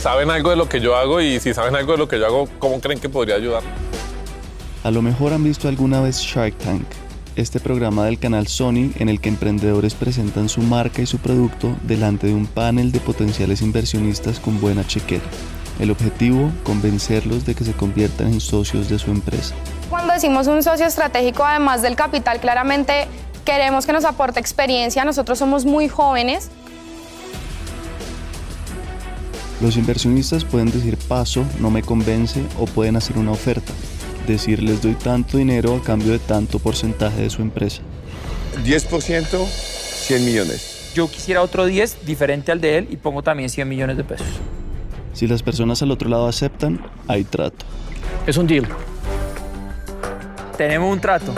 Saben algo de lo que yo hago y si saben algo de lo que yo hago, ¿cómo creen que podría ayudar? A lo mejor han visto alguna vez Shark Tank, este programa del canal Sony en el que emprendedores presentan su marca y su producto delante de un panel de potenciales inversionistas con buena chequera. El objetivo, convencerlos de que se conviertan en socios de su empresa. Cuando decimos un socio estratégico, además del capital, claramente queremos que nos aporte experiencia. Nosotros somos muy jóvenes. Los inversionistas pueden decir paso, no me convence o pueden hacer una oferta. Decir les doy tanto dinero a cambio de tanto porcentaje de su empresa. 10%, 100 millones. Yo quisiera otro 10 diferente al de él y pongo también 100 millones de pesos. Si las personas al otro lado aceptan, hay trato. Es un deal. Tenemos un trato.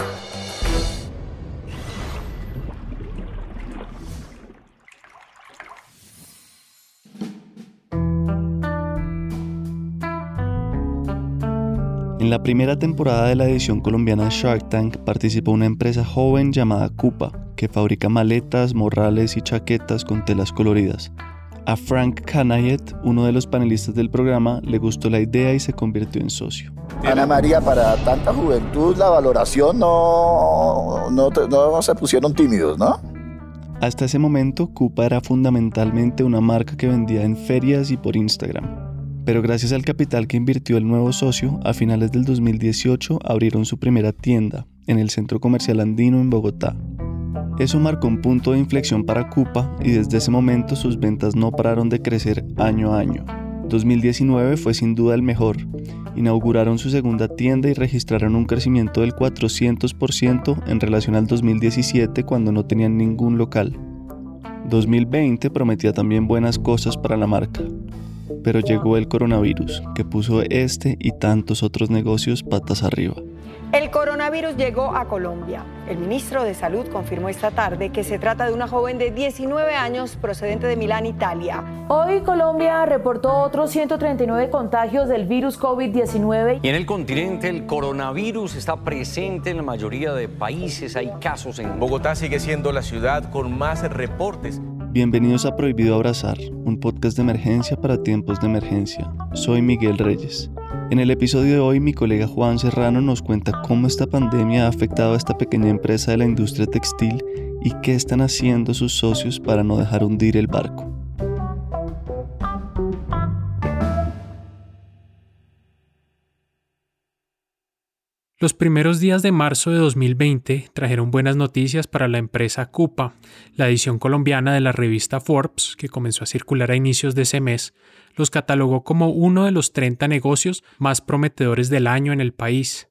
La primera temporada de la edición colombiana de Shark Tank participó una empresa joven llamada Cupa, que fabrica maletas, morrales y chaquetas con telas coloridas. A Frank Canayet, uno de los panelistas del programa, le gustó la idea y se convirtió en socio. Ana María, para tanta juventud la valoración no, no se pusieron tímidos, ¿no? Hasta ese momento, Cupa era fundamentalmente una marca que vendía en ferias y por Instagram. Pero gracias al capital que invirtió el nuevo socio, a finales del 2018 abrieron su primera tienda en el Centro Comercial Andino en Bogotá. Eso marcó un punto de inflexión para Cupa y desde ese momento sus ventas no pararon de crecer año a año. 2019 fue sin duda el mejor. Inauguraron su segunda tienda y registraron un crecimiento del 400% en relación al 2017 cuando no tenían ningún local. 2020 prometía también buenas cosas para la marca, pero llegó el coronavirus que puso este y tantos otros negocios patas arriba. El coronavirus llegó a Colombia. El ministro de Salud confirmó esta tarde que se trata de una joven de 19 años procedente de Milán, Italia. Hoy Colombia reportó otros 139 contagios del virus COVID-19. Y en el continente el coronavirus está presente en la mayoría de países. Hay casos en Bogotá sigue siendo la ciudad con más reportes. Bienvenidos a Prohibido Abrazar, un podcast de emergencia para tiempos de emergencia. Soy Miguel Reyes. En el episodio de hoy mi colega Juan Serrano nos cuenta cómo esta pandemia ha afectado a esta pequeña empresa de la industria textil y qué están haciendo sus socios para no dejar hundir el barco. Los primeros días de marzo de 2020 trajeron buenas noticias para la empresa Cupa. La edición colombiana de la revista Forbes, que comenzó a circular a inicios de ese mes, los catalogó como uno de los 30 negocios más prometedores del año en el país.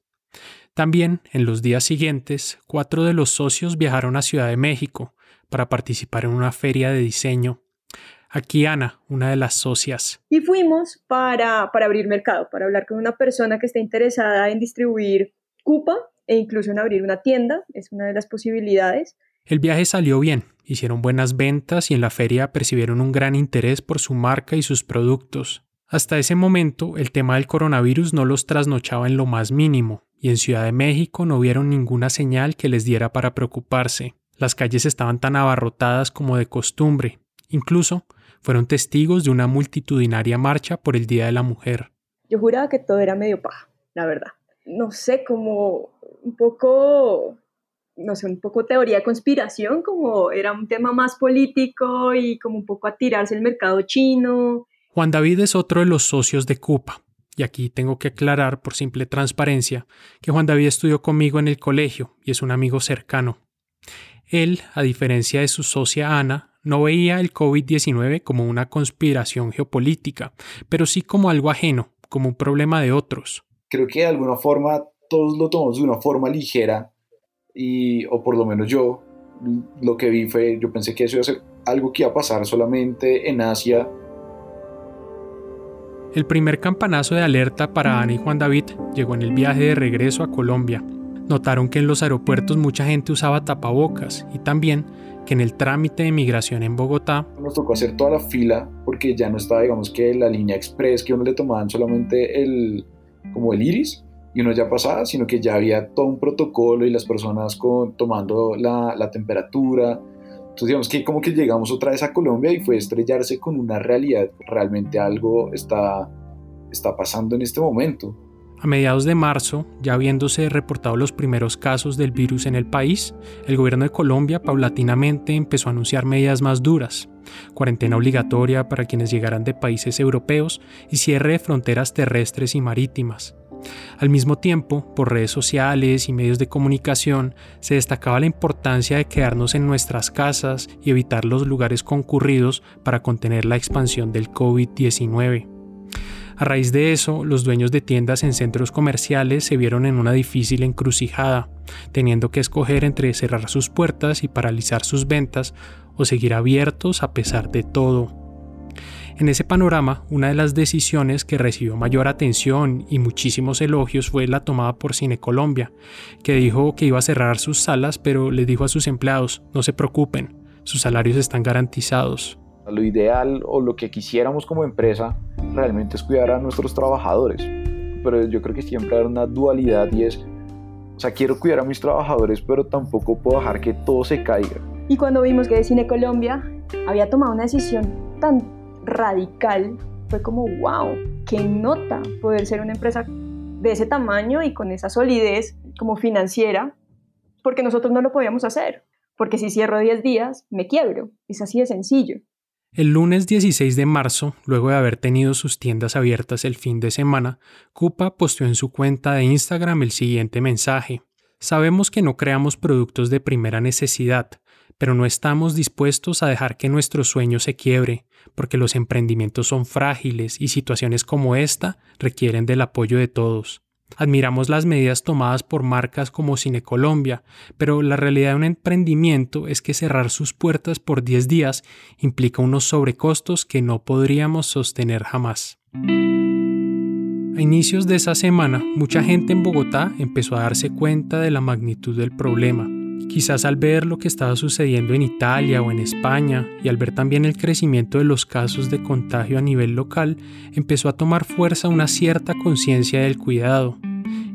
También, en los días siguientes, cuatro de los socios viajaron a Ciudad de México para participar en una feria de diseño. Aquí Ana, una de las socias. Y fuimos para, para abrir mercado, para hablar con una persona que esté interesada en distribuir Cupa e incluso en abrir una tienda, es una de las posibilidades. El viaje salió bien, hicieron buenas ventas y en la feria percibieron un gran interés por su marca y sus productos. Hasta ese momento, el tema del coronavirus no los trasnochaba en lo más mínimo, y en Ciudad de México no vieron ninguna señal que les diera para preocuparse. Las calles estaban tan abarrotadas como de costumbre. Incluso fueron testigos de una multitudinaria marcha por el Día de la Mujer. Yo juraba que todo era medio paja, la verdad. No sé, como un poco no sé, un poco teoría de conspiración, como era un tema más político y como un poco a tirarse el mercado chino. Juan David es otro de los socios de Cupa. Y aquí tengo que aclarar por simple transparencia que Juan David estudió conmigo en el colegio y es un amigo cercano. Él, a diferencia de su socia Ana, no veía el COVID-19 como una conspiración geopolítica, pero sí como algo ajeno, como un problema de otros. Creo que de alguna forma todos lo tomamos de una forma ligera y, o por lo menos yo, lo que vi fue, yo pensé que eso iba a ser algo que iba a pasar solamente en Asia el primer campanazo de alerta para Ana y Juan David llegó en el viaje de regreso a Colombia. Notaron que en los aeropuertos mucha gente usaba tapabocas y también que en el trámite de migración en Bogotá nos tocó hacer toda la fila porque ya no estaba digamos que la línea express que uno le tomaban solamente el como el iris y uno ya pasaba sino que ya había todo un protocolo y las personas con, tomando la, la temperatura entonces digamos que como que llegamos otra vez a Colombia y fue estrellarse con una realidad. Realmente algo está, está pasando en este momento. A mediados de marzo, ya habiéndose reportado los primeros casos del virus en el país, el gobierno de Colombia paulatinamente empezó a anunciar medidas más duras, cuarentena obligatoria para quienes llegaran de países europeos y cierre de fronteras terrestres y marítimas. Al mismo tiempo, por redes sociales y medios de comunicación, se destacaba la importancia de quedarnos en nuestras casas y evitar los lugares concurridos para contener la expansión del COVID-19. A raíz de eso, los dueños de tiendas en centros comerciales se vieron en una difícil encrucijada, teniendo que escoger entre cerrar sus puertas y paralizar sus ventas o seguir abiertos a pesar de todo. En ese panorama, una de las decisiones que recibió mayor atención y muchísimos elogios fue la tomada por Cine Colombia, que dijo que iba a cerrar sus salas, pero les dijo a sus empleados, no se preocupen, sus salarios están garantizados. Lo ideal o lo que quisiéramos como empresa realmente es cuidar a nuestros trabajadores, pero yo creo que siempre hay una dualidad y es, o sea, quiero cuidar a mis trabajadores, pero tampoco puedo dejar que todo se caiga. Y cuando vimos que Cine Colombia había tomado una decisión tan radical, fue como, wow, qué nota poder ser una empresa de ese tamaño y con esa solidez como financiera, porque nosotros no lo podíamos hacer, porque si cierro 10 días, me quiebro, es así de sencillo. El lunes 16 de marzo, luego de haber tenido sus tiendas abiertas el fin de semana, Cupa posteó en su cuenta de Instagram el siguiente mensaje. Sabemos que no creamos productos de primera necesidad, pero no estamos dispuestos a dejar que nuestro sueño se quiebre, porque los emprendimientos son frágiles y situaciones como esta requieren del apoyo de todos. Admiramos las medidas tomadas por marcas como Cine Colombia, pero la realidad de un emprendimiento es que cerrar sus puertas por 10 días implica unos sobrecostos que no podríamos sostener jamás. A inicios de esa semana, mucha gente en Bogotá empezó a darse cuenta de la magnitud del problema Quizás al ver lo que estaba sucediendo en Italia o en España y al ver también el crecimiento de los casos de contagio a nivel local, empezó a tomar fuerza una cierta conciencia del cuidado.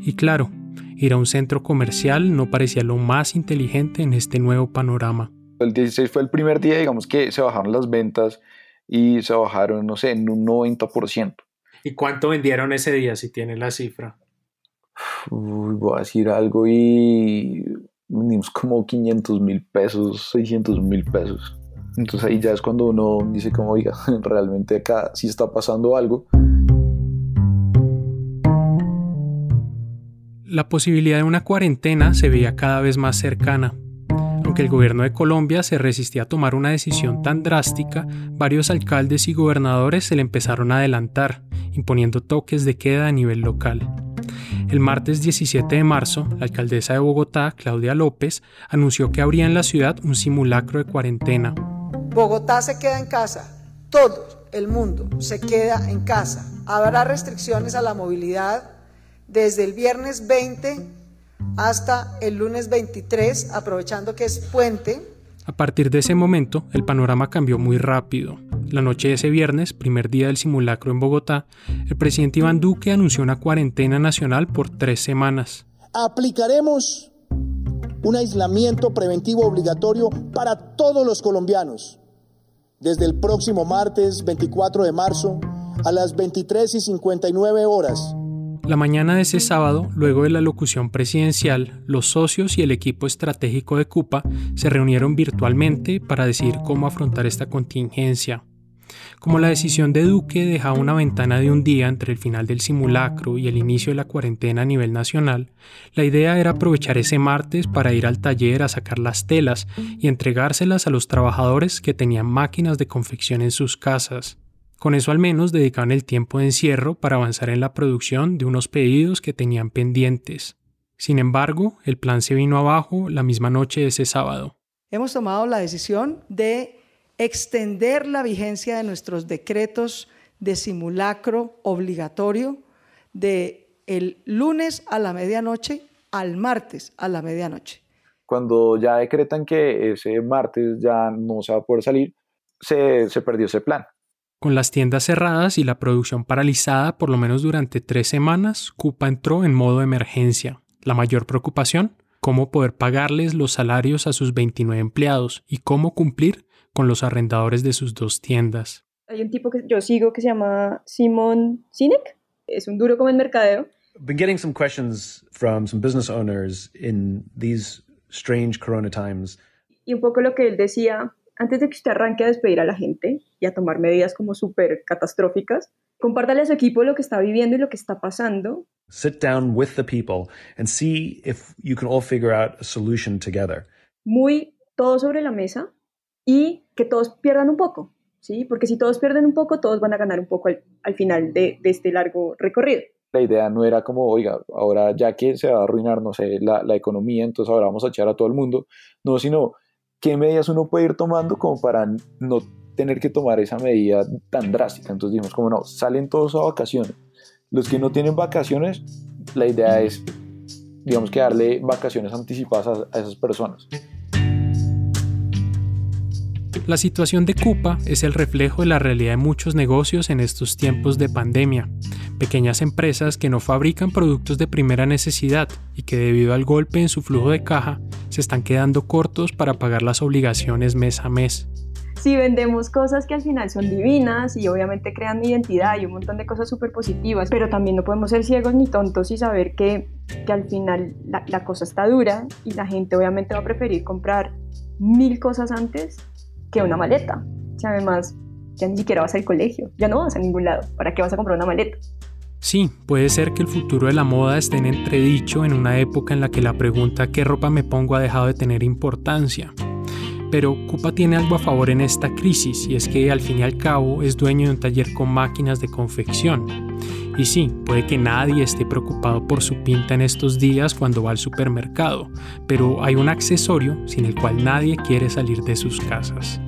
Y claro, ir a un centro comercial no parecía lo más inteligente en este nuevo panorama. El 16 fue el primer día, digamos, que se bajaron las ventas y se bajaron, no sé, en un 90%. ¿Y cuánto vendieron ese día, si tiene la cifra? Uy, voy a decir algo y vendimos como 500 mil pesos, 600 mil pesos. Entonces ahí ya es cuando uno dice como, oiga, realmente acá sí está pasando algo. La posibilidad de una cuarentena se veía cada vez más cercana. Aunque el gobierno de Colombia se resistía a tomar una decisión tan drástica, varios alcaldes y gobernadores se le empezaron a adelantar, imponiendo toques de queda a nivel local. El martes 17 de marzo, la alcaldesa de Bogotá, Claudia López, anunció que habría en la ciudad un simulacro de cuarentena. Bogotá se queda en casa, todo el mundo se queda en casa. Habrá restricciones a la movilidad desde el viernes 20 hasta el lunes 23, aprovechando que es puente. A partir de ese momento, el panorama cambió muy rápido. La noche de ese viernes, primer día del simulacro en Bogotá, el presidente Iván Duque anunció una cuarentena nacional por tres semanas. Aplicaremos un aislamiento preventivo obligatorio para todos los colombianos desde el próximo martes 24 de marzo a las 23 y 59 horas La mañana de ese sábado, luego de la locución presidencial, los socios y el equipo estratégico de Cupa se reunieron virtualmente para decidir cómo afrontar esta contingencia. Como la decisión de Duque dejaba una ventana de un día entre el final del simulacro y el inicio de la cuarentena a nivel nacional, la idea era aprovechar ese martes para ir al taller a sacar las telas y entregárselas a los trabajadores que tenían máquinas de confección en sus casas. Con eso al menos dedicaban el tiempo de encierro para avanzar en la producción de unos pedidos que tenían pendientes. Sin embargo, el plan se vino abajo la misma noche de ese sábado. Hemos tomado la decisión de extender la vigencia de nuestros decretos de simulacro obligatorio de el lunes a la medianoche al martes a la medianoche. Cuando ya decretan que ese martes ya no se va a poder salir, se, se perdió ese plan. Con las tiendas cerradas y la producción paralizada por lo menos durante tres semanas, Cupa entró en modo emergencia. La mayor preocupación, cómo poder pagarles los salarios a sus 29 empleados y cómo cumplir con los arrendadores de sus dos tiendas. Hay un tipo que yo sigo que se llama Simon Sinek, es un duro como el mercadeo. Been getting some questions from some business owners in these strange corona times. Y un poco lo que él decía antes de que usted arranque a despedir a la gente y a tomar medidas como súper catastróficas, compártale a su equipo lo que está viviendo y lo que está pasando. Sit down with the people and see if you can all figure out a solution together. Muy todo sobre la mesa y que todos pierdan un poco, ¿sí? Porque si todos pierden un poco, todos van a ganar un poco al, final de, este largo recorrido. La idea no era como, oiga, ahora ya que se va a arruinar, no sé, la, la economía, entonces ahora vamos a echar a todo el mundo. No, sino qué medidas uno puede ir tomando como para no tener que tomar esa medida tan drástica. Entonces dijimos, como no, salen todos a vacaciones. Los que no tienen vacaciones, la idea es, digamos que darle vacaciones anticipadas a, a esas personas. La situación de Cupa es el reflejo de la realidad de muchos negocios en estos tiempos de pandemia. Pequeñas empresas que no fabrican productos de primera necesidad y que debido al golpe en su flujo de caja se están quedando cortos para pagar las obligaciones mes a mes. Si vendemos cosas que al final son divinas y obviamente crean identidad y un montón de cosas súper positivas, pero también no podemos ser ciegos ni tontos y saber que, que al final la, la cosa está dura y la gente obviamente va a preferir comprar mil cosas antes que una maleta. Y además, ya ni siquiera vas al colegio, ya no vas a ningún lado. ¿Para qué vas a comprar una maleta? Sí, puede ser que el futuro de la moda esté en entredicho en una época en la que la pregunta ¿qué ropa me pongo? ha dejado de tener importancia. Pero Cupa tiene algo a favor en esta crisis y es que al fin y al cabo es dueño de un taller con máquinas de confección. Y sí, puede que nadie esté preocupado por su pinta en estos días cuando va al supermercado, pero hay un accesorio sin el cual nadie quiere salir de sus casas.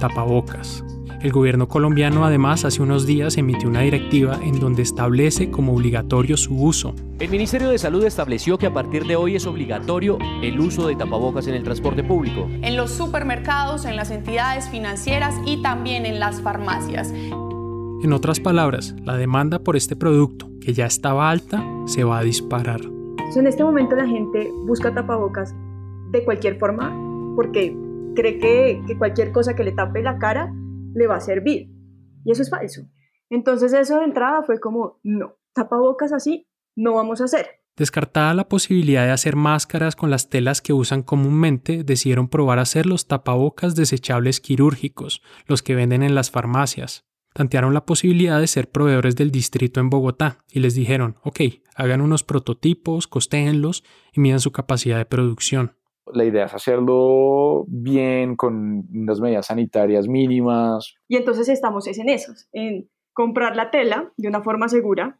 Tapabocas. El gobierno colombiano además hace unos días emitió una directiva en donde establece como obligatorio su uso. El Ministerio de Salud estableció que a partir de hoy es obligatorio el uso de tapabocas en el transporte público. En los supermercados, en las entidades financieras y también en las farmacias. En otras palabras, la demanda por este producto, que ya estaba alta, se va a disparar. En este momento la gente busca tapabocas de cualquier forma porque cree que, que cualquier cosa que le tape la cara le va a servir. Y eso es falso. Entonces eso de entrada fue como, no, tapabocas así no vamos a hacer. Descartada la posibilidad de hacer máscaras con las telas que usan comúnmente, decidieron probar hacer los tapabocas desechables quirúrgicos, los que venden en las farmacias. Tantearon la posibilidad de ser proveedores del distrito en Bogotá y les dijeron, ok, hagan unos prototipos, costéenlos y midan su capacidad de producción. La idea es hacerlo bien, con unas medidas sanitarias mínimas. Y entonces estamos en esos, en comprar la tela de una forma segura,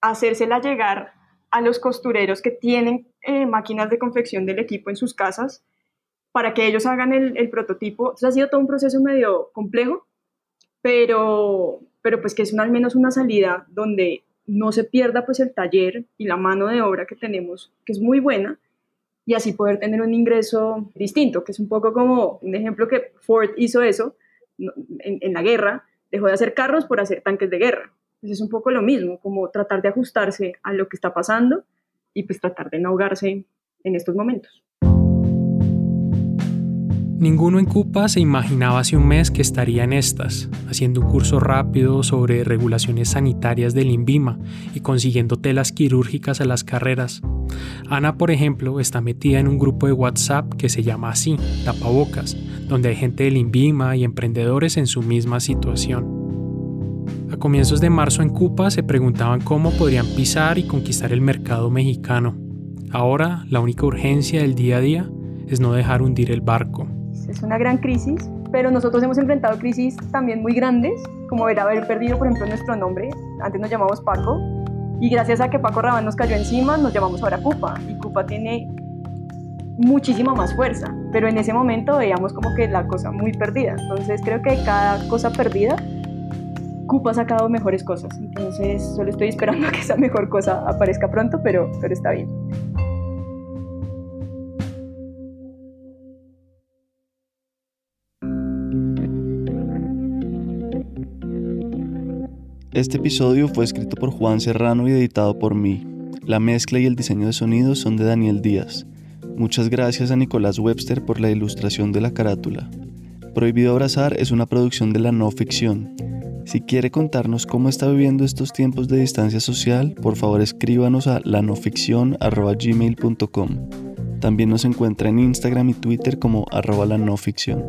hacérsela llegar a los costureros que tienen eh, máquinas de confección del equipo en sus casas para que ellos hagan el, el prototipo. Entonces ha sido todo un proceso medio complejo, pero, pero pues que es al menos una salida donde no se pierda pues el taller y la mano de obra que tenemos, que es muy buena, y así poder tener un ingreso distinto, que es un poco como un ejemplo que Ford hizo eso en, la guerra, dejó de hacer carros por hacer tanques de guerra. Entonces es un poco lo mismo, como tratar de ajustarse a lo que está pasando y pues tratar de no ahogarse en estos momentos. Ninguno en Cupa se imaginaba hace un mes que estaría en estas, haciendo un curso rápido sobre regulaciones sanitarias del INVIMA y consiguiendo telas quirúrgicas a las carreras. Ana, por ejemplo, está metida en un grupo de WhatsApp que se llama así, Tapabocas, donde hay gente del INVIMA y emprendedores en su misma situación. A comienzos de marzo en Cupa se preguntaban cómo podrían pisar y conquistar el mercado mexicano. Ahora, la única urgencia del día a día es no dejar hundir el barco es una gran crisis, pero nosotros hemos enfrentado crisis también muy grandes, como era haber perdido, por ejemplo, nuestro nombre. Antes nos llamamos Paco, y gracias a que Paco Rabán nos cayó encima, nos llamamos ahora Cupa, y Cupa tiene muchísima más fuerza, pero en ese momento veíamos como que la cosa muy perdida. Entonces creo que cada cosa perdida, Cupa ha sacado mejores cosas. Entonces solo estoy esperando a que esa mejor cosa aparezca pronto, pero, pero está bien. Este episodio fue escrito por Juan Serrano y editado por mí. La mezcla y el diseño de sonido son de Daniel Díaz. Muchas gracias a Nicolás Webster por la ilustración de la carátula. Prohibido Abrazar es una producción de la no ficción. Si quiere contarnos cómo está viviendo estos tiempos de distancia social, por favor escríbanos a lanoficción.gmail.com. También nos encuentra en Instagram y Twitter como arroba la no ficción.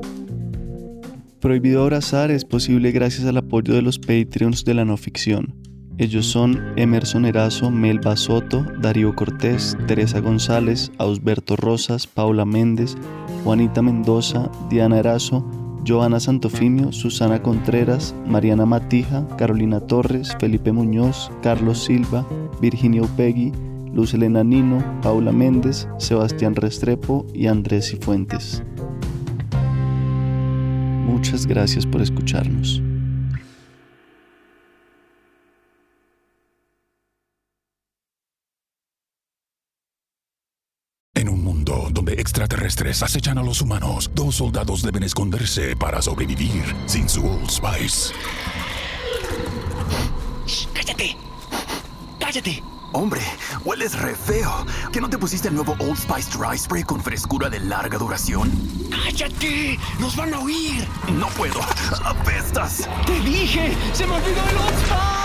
Prohibido Abrazar es posible gracias al apoyo de los Patreons de la no ficción. Ellos son Emerson Erazo, Melba Soto, Darío Cortés, Teresa González, Ausberto Rosas, Paula Méndez, Juanita Mendoza, Diana Erazo, Joana Santofimio, Susana Contreras, Mariana Matija, Carolina Torres, Felipe Muñoz, Carlos Silva, Virginia Upegui, Luz Elena Nino, Paula Méndez, Sebastián Restrepo y Andrés Cifuentes. Muchas gracias por escucharnos. En un mundo donde extraterrestres acechan a los humanos, dos soldados deben esconderse para sobrevivir sin su Old Spice. ¡Cállate! ¡Cállate! Hombre, hueles re feo. ¿Que no te pusiste el nuevo Old Spice Dry Spray con frescura de larga duración? ¡Cállate! ¡Nos van a oír! No puedo. ¡Apestas! ¡Te dije! ¡Se me olvidó el Old Spice!